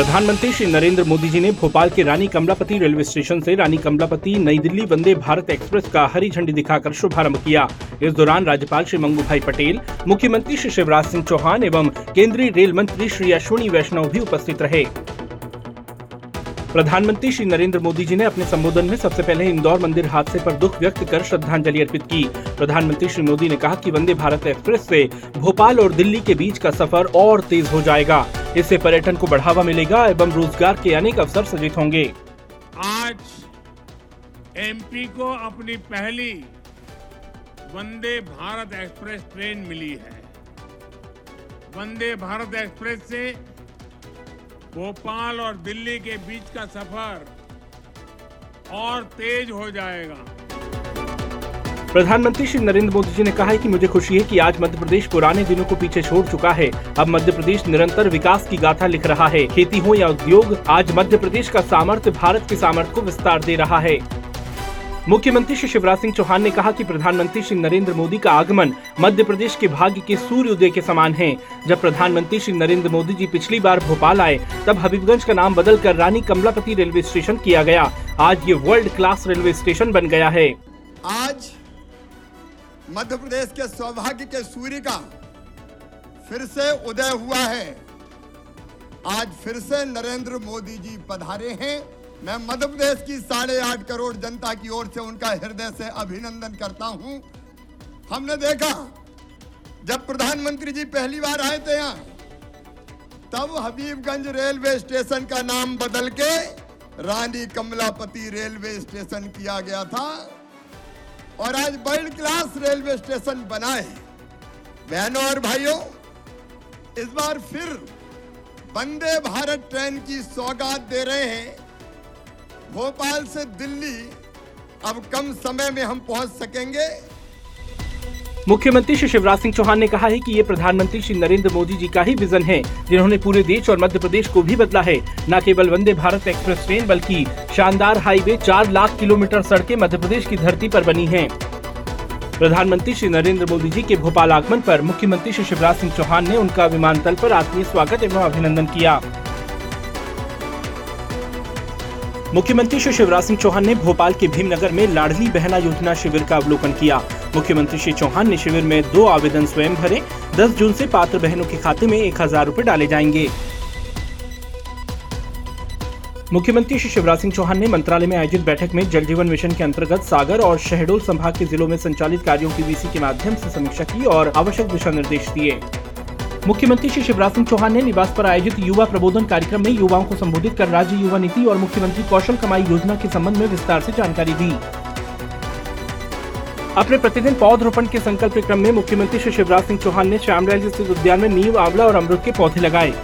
प्रधानमंत्री श्री नरेंद्र मोदी जी ने भोपाल के रानी कमलापति रेलवे स्टेशन से रानी कमलापति नई दिल्ली वंदे भारत एक्सप्रेस का हरी झंडी दिखाकर शुभारंभ किया। इस दौरान राज्यपाल श्री मंगू भाई पटेल, मुख्यमंत्री श्री शिवराज सिंह चौहान एवं केंद्रीय रेल मंत्री श्री अश्विनी वैष्णव भी उपस्थित रहे। प्रधानमंत्री श्री नरेंद्र मोदी जी ने अपने संबोधन में सबसे पहले इंदौर मंदिर हादसे पर दुख व्यक्त कर श्रद्धांजलि अर्पित की। प्रधानमंत्री श्री मोदी ने कहा कि वंदे भारत एक्सप्रेस से भोपाल और दिल्ली के बीच का सफ़र और तेज हो जाएगा। इससे पर्यटन को बढ़ावा मिलेगा एवं रोज़गार के अनेक अवसर सृजित होंगे। आज एमपी को अपनी पहली वंदे भारत एक्सप्रेस ट्रेन मिली है। वंदे भारत एक्सप्रेस से भोपाल और दिल्ली के बीच का सफ़र और तेज हो जाएगा। प्रधानमंत्री श्री नरेंद्र मोदी जी ने कहा है कि मुझे खुशी है कि आज मध्य प्रदेश पुराने दिनों को पीछे छोड़ चुका है। अब मध्य प्रदेश निरंतर विकास की गाथा लिख रहा है। खेती हो या उद्योग आज मध्य प्रदेश का सामर्थ्य भारत के सामर्थ्य को विस्तार दे रहा है। मुख्यमंत्री श्री शिवराज सिंह चौहान ने कहा कि प्रधानमंत्री श्री नरेंद्र मोदी का आगमन मध्य प्रदेश के भाग्य के सूर्योदय के समान है। जब प्रधानमंत्री श्री नरेंद्र मोदी जी पिछली बार भोपाल आए, तब हबीबगंज का नाम बदलकर रानी कमलापति रेलवे स्टेशन किया गया। आज ये वर्ल्ड क्लास रेलवे स्टेशन बन गया है। आज मध्य प्रदेश के सौभाग्य के सूर्य का फिर से उदय हुआ है। आज फिर से नरेंद्र मोदी जी पधारे हैं। मैं मध्य प्रदेश की साढ़े आठ करोड़ जनता की ओर से उनका हृदय से अभिनंदन करता हूँ। हमने देखा, जब प्रधानमंत्री जी पहली बार आए थे यहाँ, तब हबीबगंज रेलवे स्टेशन का नाम बदल के रानी कमलापति रेलवे स्टेशन किया गया था और आज वर्ल्ड क्लास रेलवे स्टेशन बनाए। बहनों और भाइयों, इस बार फिर वंदे भारत ट्रेन की सौगात दे रहे हैं। भोपाल से दिल्ली, अब कम समय में हम पहुँच सकेंगे। मुख्यमंत्री श्री शिवराज सिंह चौहान ने कहा है कि ये प्रधानमंत्री श्री नरेंद्र मोदी जी का ही विजन है, जिन्होंने पूरे देश और मध्य प्रदेश को भी बदला है। न केवल वंदे भारत एक्सप्रेस ट्रेन, बल्कि शानदार हाईवे चार लाख किलोमीटर सड़कें मध्य प्रदेश की धरती पर बनी हैं। प्रधानमंत्री श्री नरेंद्र मोदी जी के भोपाल आगमन पर मुख्यमंत्री श्री शिवराज सिंह चौहान ने उनका विमानतल पर आत्मीय स्वागत एवं अभिनंदन किया। मुख्यमंत्री श्री शिवराज सिंह चौहान ने भोपाल के भीमनगर में लाडली बहना योजना शिविर का अवलोकन किया। मुख्यमंत्री श्री चौहान ने शिविर में दो आवेदन स्वयं भरे। 10 जून से पात्र बहनों के खाते में एक हज़ार रूपए डाले जाएँगे। मुख्यमंत्री श्री शिवराज सिंह चौहान ने मंत्रालय में आयोजित बैठक में जल जीवन मिशन के अंतर्गत सागर और शहडोल संभाग के जिलों में संचालित कार्यों की वीसी के माध्यम से समीक्षा की और आवश्यक दिशा निर्देश दिए। मुख्यमंत्री श्री शिवराज सिंह चौहान ने निवास पर आयोजित युवा प्रबोधन कार्यक्रम में युवाओं को संबोधित कर राज्य युवा नीति और मुख्यमंत्री कौशल कमाई योजना के संबंध में विस्तार से जानकारी दी। अपने प्रतिदिन पौधरोपण के संकल्प क्रम में मुख्यमंत्री श्री शिवराज सिंह चौहान ने श्यामराज स्थित उद्यान में नींव, आंवला और अमृत के पौधे लगाए।